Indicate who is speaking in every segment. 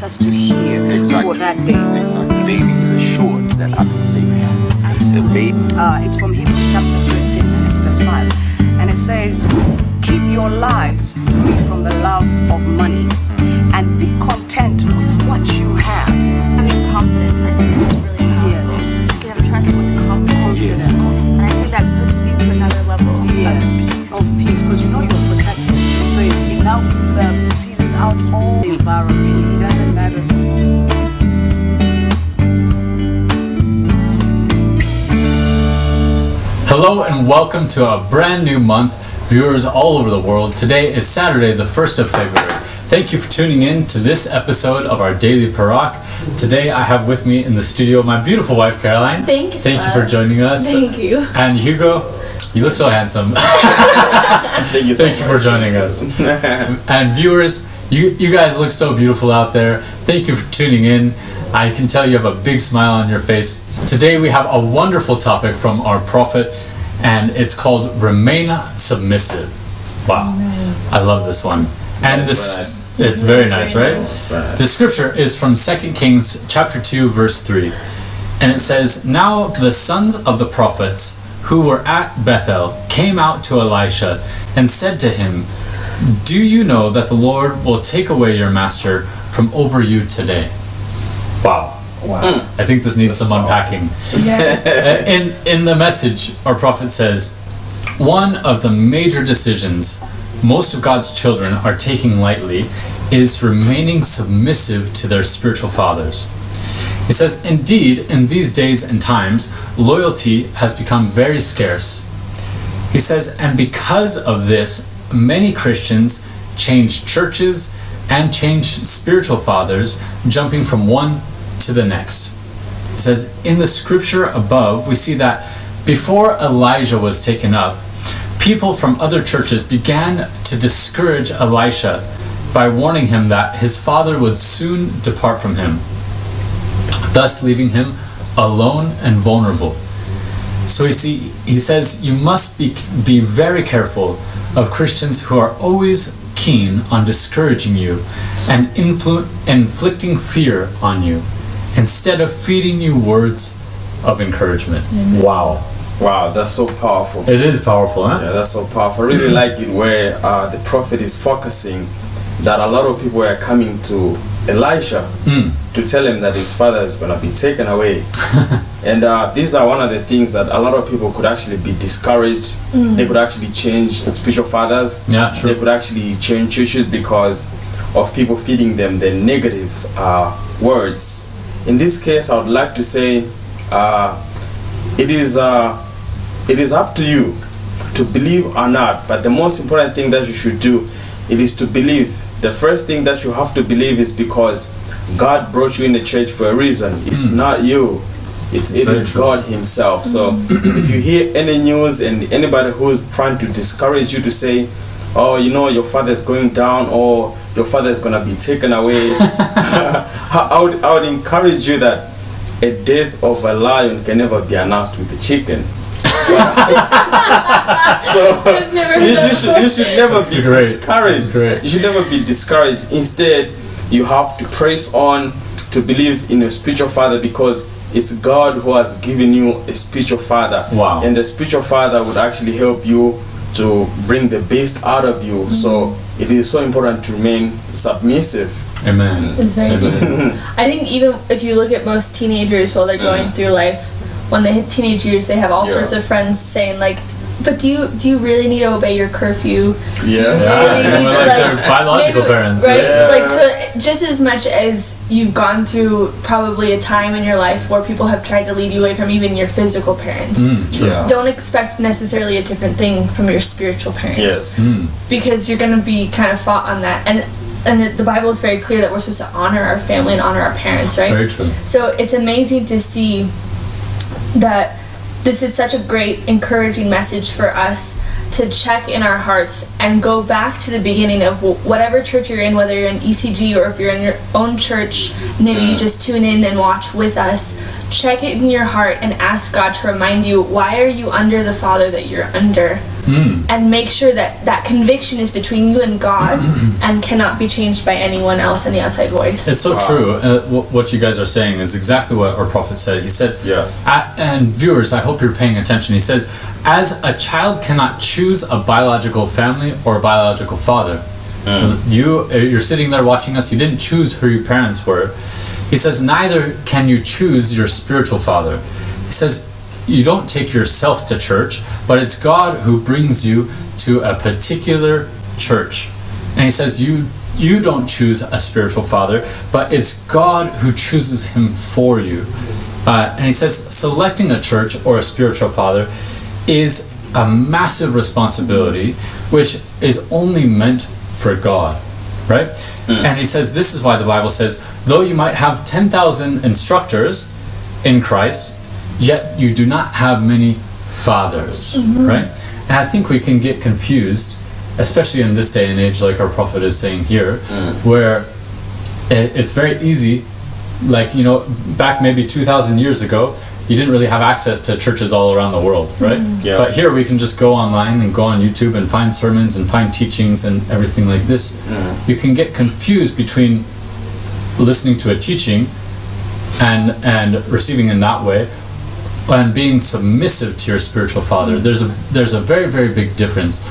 Speaker 1: wants us to hear
Speaker 2: Exactly.
Speaker 1: for that day.
Speaker 2: Exactly. Baby is assured that as the baby
Speaker 1: Uh, it's from Hebrews chapter 13, and it's verse 5. And it says, Keep your lives free from the love of money and be content
Speaker 3: welcome to a brand new month, viewers all over the world. Today is Saturday, the 1st of February. Thank you for tuning in to this episode of our Daily Parach. Today I have with me in the studio my beautiful wife Caroline.
Speaker 4: Thank you,
Speaker 3: Thank you for joining us.
Speaker 4: Thank you.
Speaker 3: And Hugo, you look so handsome.
Speaker 5: Thank you so
Speaker 3: Thank you for joining us. and viewers, you, you guys look so beautiful out there. Thank you for tuning in. I can tell you have a big smile on your face. Today we have a wonderful topic from our prophet, and it's called Remain Submissive. Wow, I love this one. And this,
Speaker 5: very nice.
Speaker 3: it's very nice, right?
Speaker 4: nice.
Speaker 5: Very nice.
Speaker 3: The scripture is from 2 Kings chapter 2 verse 3. And it says, "Now the sons of the prophets who were at Bethel came out to Elisha and said to him, "Do you know that the Lord will take away your master from over you today?" Wow.
Speaker 5: Wow.
Speaker 3: I think this needs some unpacking.
Speaker 4: Yes.
Speaker 3: Uh, in in the message our prophet says one of the major decisions most of god's children are taking lightly is remaining submissive to their spiritual fathers he says indeed in these days and times loyalty has become very scarce he says and because of this many christians change churches and change spiritual fathers jumping from one to the next it says, in the scripture above, we see that before Elijah was taken up, people from other churches began to discourage Elisha by warning him that his father would soon depart from him, thus leaving him alone and vulnerable. So you see, he says you must be, be very careful of Christians who are always keen on discouraging you and influ- inflicting fear on you instead of feeding you words of encouragement. Wow.
Speaker 5: Wow, that's so powerful.
Speaker 3: It is powerful, huh?
Speaker 5: Yeah, that's so powerful. I really like it where uh, the prophet is focusing that a lot of people are coming to Elisha
Speaker 3: Mm.
Speaker 5: to tell him that his father is going to be taken away. and uh, these are one of the things that a lot of people could actually be discouraged. They could actually change spiritual fathers.
Speaker 3: Yeah, true.
Speaker 5: They could actually change churches because of people feeding them the negative uh, words. In this case, I would like to say uh, it is uh, it is up to you to believe or not. But the most important thing that you should do it is to believe. The first thing that you have to believe is because God brought you in the church for a reason. It's not you. It's it is. God Himself. So if you hear any news and anybody who is trying to discourage you to say, "Oh, you know, your father is going down," or "Your father is gonna be taken away," I would I would encourage you that a death of a lion can never be announced with a chicken. so you, you should you should never
Speaker 3: That's
Speaker 5: be
Speaker 3: great.
Speaker 5: discouraged. You should never be discouraged. Instead, you have to press on to believe in your spiritual father because it's God who has given you a spiritual father.
Speaker 3: Wow.
Speaker 5: And the spiritual father would actually help you to bring the best out of you. So it is so important to remain submissive.
Speaker 3: Amen.
Speaker 4: It's very
Speaker 3: Amen.
Speaker 4: true. I think even if you look at most teenagers while they're going through life, when they hit teenage years, they have all
Speaker 5: Yeah.
Speaker 4: sorts of friends saying like, "But do you do you really need to obey your curfew? Do you
Speaker 5: Yeah.
Speaker 4: really
Speaker 3: Yeah,
Speaker 4: need to
Speaker 3: like
Speaker 4: like
Speaker 3: biological
Speaker 4: maybe-
Speaker 3: parents,
Speaker 4: right?
Speaker 3: yeah.
Speaker 4: Like so, just as much as you've gone through probably a time in your life where people have tried to lead you away from even your physical parents.
Speaker 3: Mm.
Speaker 5: Yeah.
Speaker 4: Don't expect necessarily a different thing from your spiritual parents
Speaker 5: Yes.
Speaker 3: Mm,
Speaker 4: because you're going to be kind of fought on that and and the- the bible is very clear that we're supposed to honor our family and honor our parents right
Speaker 3: very true.
Speaker 4: so it's amazing to see that this is such a great encouraging message for us to check in our hearts and go back to the beginning of whatever church you're in, whether you're in ECG or if you're in your own church, maybe you mm. just tune in and watch with us. Check it in your heart and ask God to remind you why are you under the Father that you're under, and make sure that that conviction is between you and God and cannot be changed by anyone else in the outside voice.
Speaker 3: It's so true. Uh, wh- what you guys are saying is exactly what our prophet said. He said,
Speaker 5: Yes.
Speaker 3: And viewers, I hope you're paying attention. He says, as a child cannot choose a biological family or a biological father. You, uh, you're sitting there watching us. You didn't choose who your parents were. He says, neither can you choose your spiritual father. He says, you don't take yourself to church, but it's God who brings you to a particular church. And he says, you you don't choose a spiritual father, but it's God who chooses him for you. Uh, and he says, selecting a church or a spiritual father is a massive responsibility, which is only meant for God, right? And he says, this is why the Bible says, though you might have 10,000 instructors in Christ, yet you do not have many fathers, mm-hmm. right? And I think we can get confused, especially in this day and age, like our prophet is saying here, mm. where it, it's very easy like you know back maybe 2000 years ago you didn't really have access to churches all around the world right? Mm-hmm.
Speaker 5: Yeah.
Speaker 3: but here we can just go online and go on youtube and find sermons and find teachings and everything like this. Mm. You can get confused between listening to a teaching and and receiving in that way and being submissive to your spiritual father there's a there's a very very big difference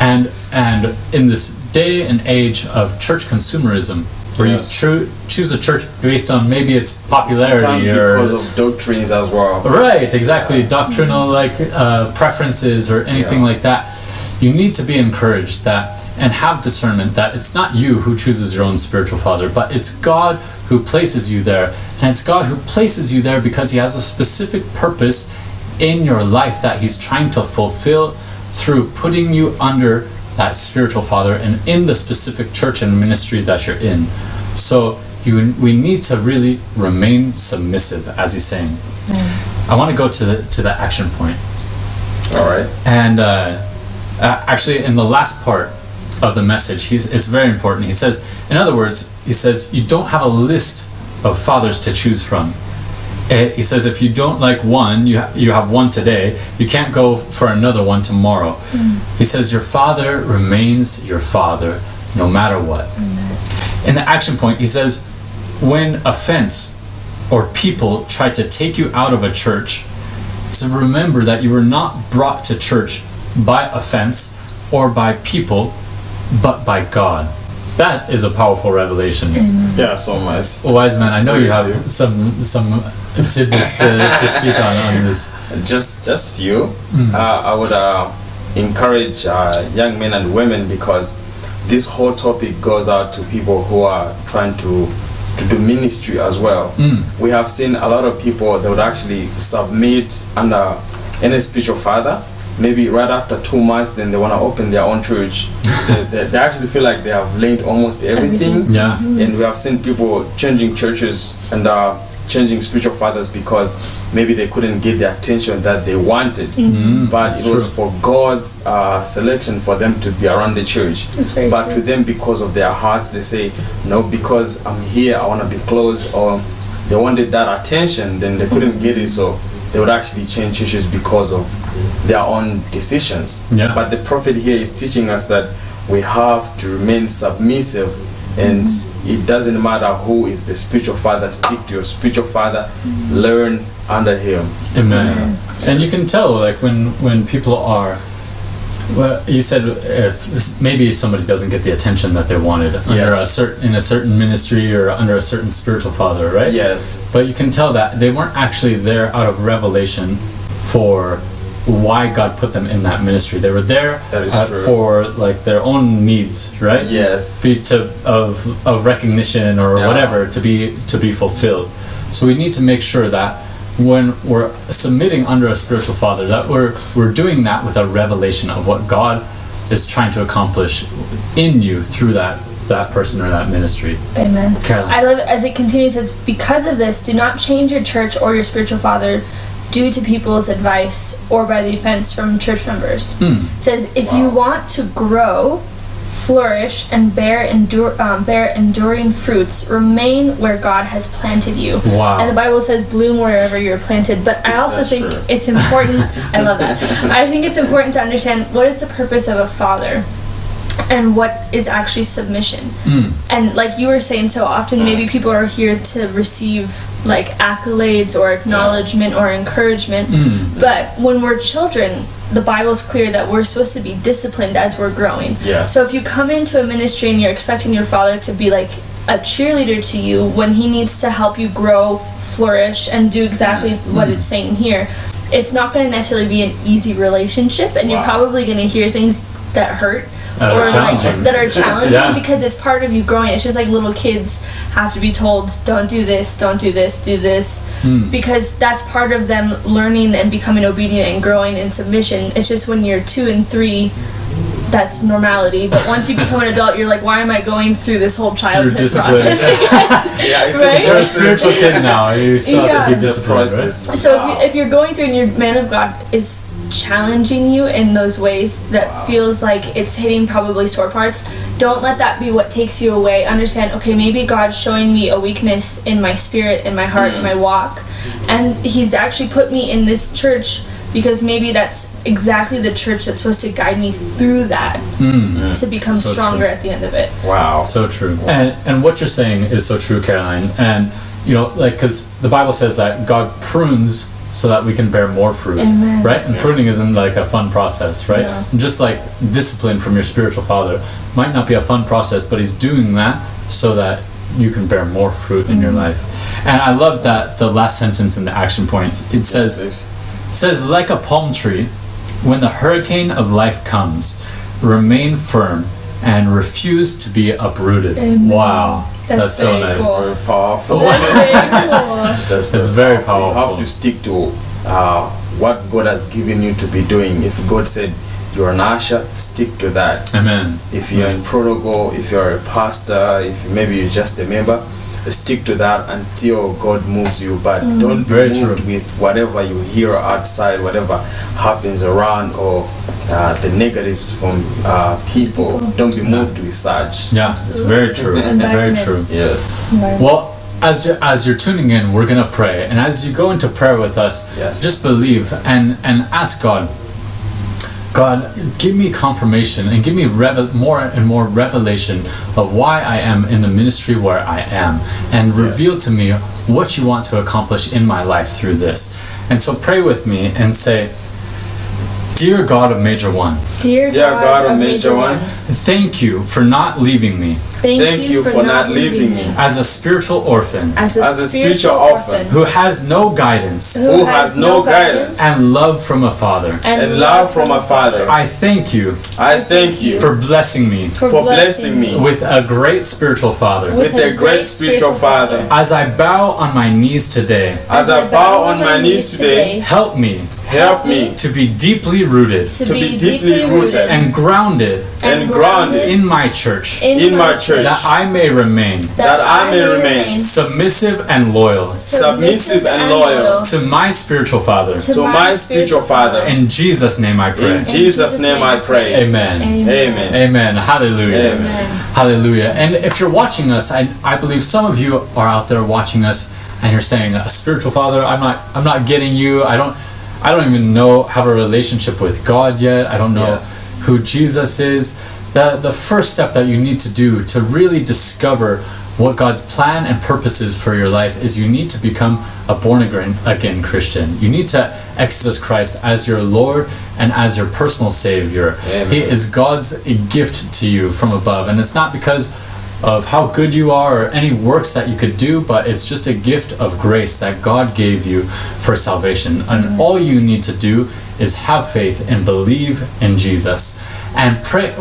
Speaker 3: and and in this day and age of church consumerism where
Speaker 5: Yes.
Speaker 3: you choo- choose a church based on maybe its popularity
Speaker 5: Sometimes
Speaker 3: or
Speaker 5: because of doctrines as well.
Speaker 3: right exactly doctrinal like uh, preferences or anything
Speaker 5: Yeah.
Speaker 3: like that you need to be encouraged that and have discernment that it's not you who chooses your own spiritual father but it's god who places you there and it's god who places you there because he has a specific purpose in your life that he's trying to fulfill through putting you under that spiritual father and in the specific church and ministry that you're in so you we need to really remain submissive as he's saying I want to go to the to the action point,
Speaker 5: All right.
Speaker 3: and uh, uh, actually, in the last part of the message, he's it's very important. He says, in other words, he says you don't have a list of fathers to choose from. Uh, He says if you don't like one, you ha- you have one today. You can't go for another one tomorrow. He says your father remains your father no matter what. In the action point, he says when offense or people try to take you out of a church, so remember that you were not brought to church by offense or by people, but by God. That is a powerful revelation.
Speaker 5: Yeah, so much.
Speaker 3: Wise man, I know you have
Speaker 5: do.
Speaker 3: some some tidbits to, to speak on on this.
Speaker 5: Just, just few.
Speaker 3: Mm.
Speaker 5: Uh, I would uh, encourage uh, young men and women because this whole topic goes out to people who are trying to to do ministry as well.
Speaker 3: Mm.
Speaker 5: We have seen a lot of people that would actually submit under any spiritual father. Maybe right after two months, then they want to open their own church. they, they, they actually feel like they have learned almost everything
Speaker 3: Yeah.
Speaker 5: and we have seen people changing churches and uh, changing spiritual fathers because maybe they couldn't get the attention that they wanted but
Speaker 3: That's
Speaker 5: it was
Speaker 3: true.
Speaker 5: for god's uh, selection for them to be around the church but
Speaker 4: true.
Speaker 5: to them because of their hearts they say no because i'm here i want to be close or they wanted that attention then they couldn't get it so they would actually change churches because of their own decisions
Speaker 3: Yeah.
Speaker 5: but the prophet here is teaching us that we have to remain submissive and it doesn't matter who is the spiritual father stick to your spiritual father learn under him
Speaker 3: Amen. And you can tell, like when when people are. Well, you said if maybe somebody doesn't get the attention that they wanted under a certain in a certain ministry or under a certain spiritual father, right?
Speaker 5: yes
Speaker 3: But you can tell that they weren't actually there out of revelation for why God put them in that ministry. They were there uh, for like their own needs, right?
Speaker 5: yes
Speaker 3: Be to of of recognition or
Speaker 5: Yeah.
Speaker 3: whatever to be to be fulfilled. So we need to make sure that when we're submitting under a spiritual father, that we're we're doing that with a revelation of what God is trying to accomplish in you through that that person or that ministry.
Speaker 4: Amen.
Speaker 3: Caroline.
Speaker 4: I love it as it continues. It says, because of this, do not change your church or your spiritual father. Due to people's advice or by the offense from church members. It says, if you want to grow, flourish, and bear endure, um, bear enduring fruits, remain where God has planted you.
Speaker 3: Wow.
Speaker 4: And the Bible says, bloom wherever you're planted. But I also
Speaker 5: That's
Speaker 4: think
Speaker 5: true.
Speaker 4: it's important. I love that. I think it's important to understand what is the purpose of a father and what is actually submission. Hmm. And like you were saying so often maybe people are here to receive like accolades or acknowledgement or encouragement. Hmm. But when we're children, the Bible's clear that we're supposed to be disciplined as we're growing.
Speaker 5: Yes.
Speaker 4: So if you come into a ministry and you're expecting your father to be like a cheerleader to you when he needs to help you grow, flourish, and do exactly hmm. what it's saying here, it's not going to necessarily be an easy relationship, and you're probably going to hear things that hurt
Speaker 3: That are
Speaker 4: or like that are challenging
Speaker 3: Yeah.
Speaker 4: because it's part of you growing. It's just like little kids have to be told, "Don't do this, don't do this, do this,"
Speaker 3: Hmm.
Speaker 4: because that's part of them learning and becoming obedient and growing in submission. It's just when you're two and three. That's normality, but once you become an adult, you're like, why am I going through this whole childhood
Speaker 3: discipline.
Speaker 4: process again?
Speaker 5: Yeah, it's
Speaker 4: Right?
Speaker 5: a
Speaker 3: You're a spiritual kid now. You still have to be
Speaker 5: It's a
Speaker 3: disciplined, right?
Speaker 5: process.
Speaker 4: So if, you, if you're going through and your man of God is challenging you in those ways that feels like it's hitting probably sore parts, don't let that be what takes you away. Understand, okay, maybe God's showing me a weakness in my spirit, in my heart, in mm. my walk, and He's actually put me in this church because maybe that's exactly the church that's supposed to guide me through that mm. to become
Speaker 3: So
Speaker 4: stronger
Speaker 3: true.
Speaker 4: at the end of it.
Speaker 5: Wow.
Speaker 3: So true. And and what you're saying is so true, Caroline. And you know, like because the Bible says that God prunes so that we can bear more fruit,
Speaker 4: Amen.
Speaker 3: right? And pruning isn't like a fun process, right?
Speaker 4: Yeah.
Speaker 3: Just like discipline from your spiritual father might not be a fun process, but He's doing that so that you can bear more fruit in your
Speaker 4: Mm-hmm.
Speaker 3: life. And I love that the last sentence in the action point. It says.
Speaker 5: This-
Speaker 3: It says, like a palm tree, when the hurricane of life comes, remain firm and refuse to be uprooted. Wow. That's,
Speaker 4: That's
Speaker 3: so nice.
Speaker 4: cool.
Speaker 5: Very powerful.
Speaker 4: That's very cool.
Speaker 5: That's
Speaker 3: It's very powerful.
Speaker 5: You have to stick to uh, what God has given you to be doing. If God said you're an usher, stick to that.
Speaker 3: Amen.
Speaker 5: If you're in protocol, if you're a pastor, if maybe you're just a member, stick to that until God moves you. But don't be
Speaker 3: Very
Speaker 5: moved
Speaker 3: true.
Speaker 5: with whatever you hear outside, whatever happens around, or uh, the negatives from uh, people. Don't be moved with such.
Speaker 3: Yeah, it's very true. Very
Speaker 4: Environment.
Speaker 3: true.
Speaker 5: Yes.
Speaker 3: Well, as you're, as you're tuning in, we're gonna pray, and as you go into prayer with us,
Speaker 5: Yes.
Speaker 3: just believe and and ask God. God, give me confirmation and give me more and more revelation of why I am in the ministry where I am, and reveal to me what you want to accomplish in my life through this. And so pray with me and say, Dear God of Major One,
Speaker 4: Dear,
Speaker 5: Dear God of Major One,
Speaker 3: thank you for not leaving me.
Speaker 4: Thank,
Speaker 5: Thank you for not leaving me.
Speaker 3: as a spiritual orphan.
Speaker 4: As a,
Speaker 5: As a
Speaker 4: spiritual,
Speaker 5: spiritual
Speaker 4: orphan,
Speaker 5: orphan.
Speaker 3: Who has no guidance.
Speaker 5: Who has no guidance.
Speaker 3: and love from a father.
Speaker 5: and love from a father.
Speaker 3: I thank you
Speaker 5: I thank you
Speaker 3: for blessing me
Speaker 4: for,
Speaker 5: for blessing me
Speaker 3: with a great spiritual father.
Speaker 5: with a great spiritual Father.
Speaker 3: As I bow on my knees today,
Speaker 5: As I bow on my knees today,
Speaker 3: help me
Speaker 5: help me
Speaker 3: to be deeply rooted
Speaker 4: to,
Speaker 5: to
Speaker 4: be,
Speaker 5: be
Speaker 4: deeply
Speaker 5: deeply
Speaker 4: rooted
Speaker 5: rooted
Speaker 3: and grounded
Speaker 5: and grounded
Speaker 3: in my church,
Speaker 5: in my church,
Speaker 3: that I may remain
Speaker 5: that I may remain
Speaker 3: submissive and loyal
Speaker 5: submissive and loyal
Speaker 3: to my spiritual father.
Speaker 5: to my spiritual Father.
Speaker 3: In Jesus' name I pray.
Speaker 5: In Jesus' name I pray.
Speaker 3: Amen.
Speaker 5: Amen.
Speaker 3: Amen. Hallelujah.
Speaker 5: Amen.
Speaker 3: Hallelujah. And if you're watching us, I, I believe some of you are out there watching us and you're saying, a spiritual father, I'm not I'm not getting you. I don't I don't even know have a relationship with God yet. I don't know
Speaker 5: Yes.
Speaker 3: who Jesus is. The the first step that you need to do to really discover what God's plan and purpose is for your life is you need to become a born again, again Christian. You need to access Christ as your Lord and as your personal Savior.
Speaker 5: Amen.
Speaker 3: He is God's gift to you from above. And it's not because of how good you are or any works that you could do, but it's just a gift of grace that God gave you for salvation. And mm. all you need to do is have faith and believe in Jesus. And pray,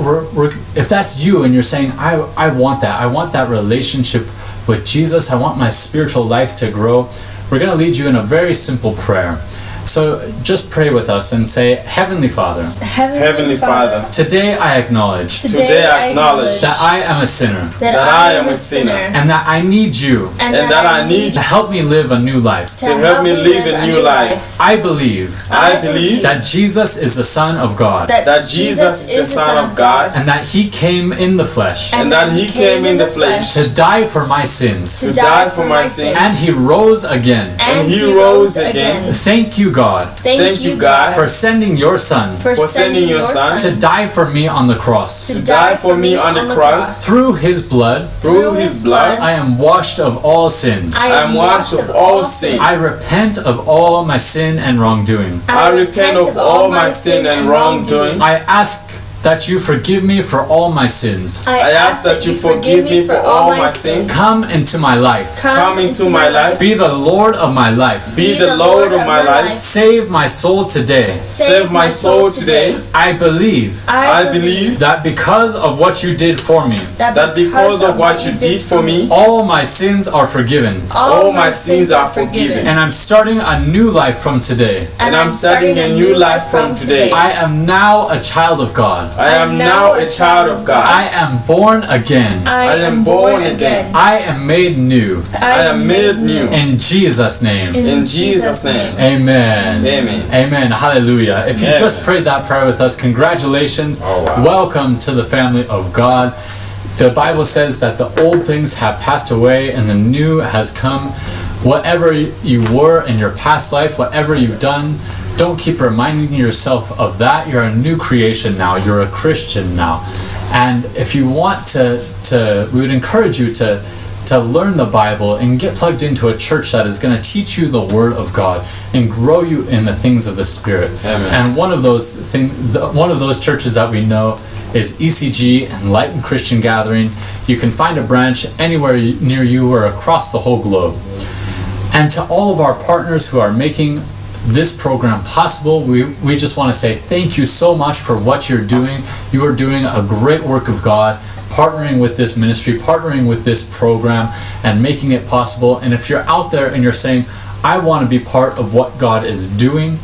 Speaker 3: if that's you and you're saying, I, I want that, I want that relationship with Jesus, I want my spiritual life to grow, we're going to lead you in a very simple prayer. So just pray with us and say, Heavenly Father,
Speaker 4: Heavenly,
Speaker 5: Heavenly Father,
Speaker 3: today I acknowledge
Speaker 5: Today I acknowledge
Speaker 3: that I am a sinner
Speaker 4: that I am a sinner
Speaker 3: and that I need you
Speaker 4: and,
Speaker 5: and that I need
Speaker 3: to help me live a new life.
Speaker 5: to help me live a new life.
Speaker 3: I believe
Speaker 5: I believe
Speaker 3: that Jesus is the Son of God
Speaker 5: that Jesus is the Son of God
Speaker 3: and that He came in the flesh
Speaker 5: and that He came in the flesh
Speaker 3: to die for my sins
Speaker 5: to die for my sins
Speaker 3: and He rose again.
Speaker 5: and He rose again.
Speaker 3: Thank you, God,
Speaker 4: Thank,
Speaker 5: you, God,
Speaker 3: for sending your Son
Speaker 4: for
Speaker 5: sending your Son
Speaker 3: to die for me on the cross.
Speaker 5: to die for me on the cross
Speaker 3: Through His blood,
Speaker 5: through His blood.
Speaker 3: I am washed of all sin.
Speaker 4: I
Speaker 5: am washed of all sin.
Speaker 3: I repent of all my sin and wrongdoing.
Speaker 5: I repent of all my sin and wrongdoing.
Speaker 3: I ask that you forgive me for all my sins.
Speaker 5: I ask that you forgive me for all my sins.
Speaker 3: Come into my life.
Speaker 5: Come into my life.
Speaker 3: Be the Lord of my life.
Speaker 5: Be the Lord of my life.
Speaker 3: Save my soul today.
Speaker 5: Save my soul today.
Speaker 3: I believe
Speaker 5: I believe
Speaker 3: that because of what you did for me,
Speaker 5: that because of what you did for me,
Speaker 3: all my sins are forgiven.
Speaker 5: all my sins are forgiven.
Speaker 3: And I'm starting a new life from today.
Speaker 5: And I'm starting a new life from today.
Speaker 3: I am now a child of God.
Speaker 5: I am now a child of God.
Speaker 3: I am born again.
Speaker 5: I am born again.
Speaker 3: I am made new.
Speaker 5: I am made new.
Speaker 3: In Jesus' name.
Speaker 5: In Jesus' name.
Speaker 3: Amen.
Speaker 5: Amen.
Speaker 3: Amen. Hallelujah. If you just prayed that prayer with us, congratulations.
Speaker 5: Oh.
Speaker 3: Welcome to the family of God. The Bible says that the old things have passed away and the new has come. Whatever you were in your past life, whatever you've done, don't keep reminding yourself of that. You're a new creation now. You're a Christian now. And if you want to, to we would encourage you to to learn the Bible and get plugged into a church that is going to teach you the Word of God and grow you in the things of the Spirit.
Speaker 5: Amen.
Speaker 3: And one of those thing, the, one of those churches that we know is ECG Enlightened Christian Gathering. You can find a branch anywhere near you or across the whole globe. And to all of our partners who are making this program possible, we, we just want to say thank you so much for what you're doing. You are doing a great work of God, partnering with this ministry, partnering with this program, and making it possible. And if you're out there and you're saying, I want to be part of what God is doing,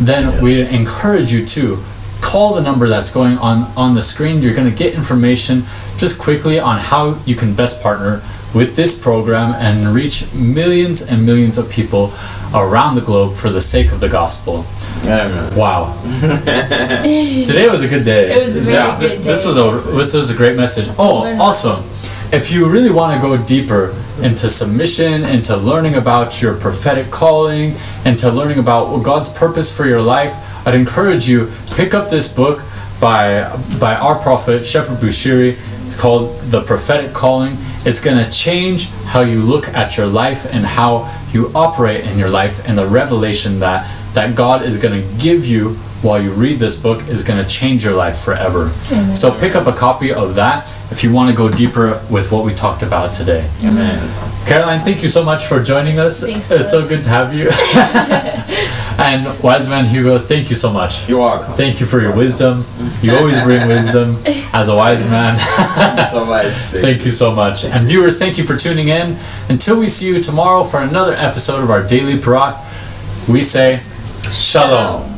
Speaker 3: then we encourage you to call the number that's going on on the screen. You're going to get information just quickly on how you can best partner with this program and reach millions and millions of people around the globe for the sake of the gospel.
Speaker 5: Amen.
Speaker 3: Wow. Today was a good day.
Speaker 4: It was a very good day.
Speaker 3: This was a this was a great message. Oh, also, if you really want to go deeper into submission, into learning about your prophetic calling, into learning about God's purpose for your life, I'd encourage you pick up this book by by our prophet Shepherd Bushiri called The Prophetic Calling. It's going to change how you look at your life and how you operate in your life and the revelation that that God is going to give you while you read this book is going to change your life forever. So pick up a copy of that if you want to go deeper with what we talked about today.
Speaker 5: Amen.
Speaker 3: Caroline, thank you so much for joining us.
Speaker 4: Thanks,
Speaker 3: it's so good to have you. and Wise Man Hugo, thank you so much.
Speaker 5: You're welcome.
Speaker 3: Thank you for your wisdom. You always bring wisdom as a wise man.
Speaker 5: Thank you so much.
Speaker 3: Thank you so much. And viewers, thank you for tuning in. Until we see you tomorrow for another episode of our Daily Parach, we say Shalom.
Speaker 6: You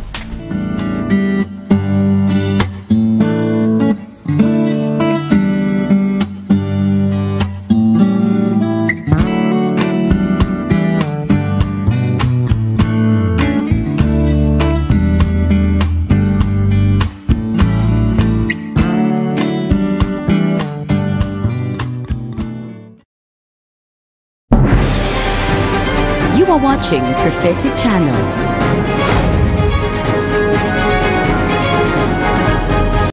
Speaker 6: watching Prophetic Channel.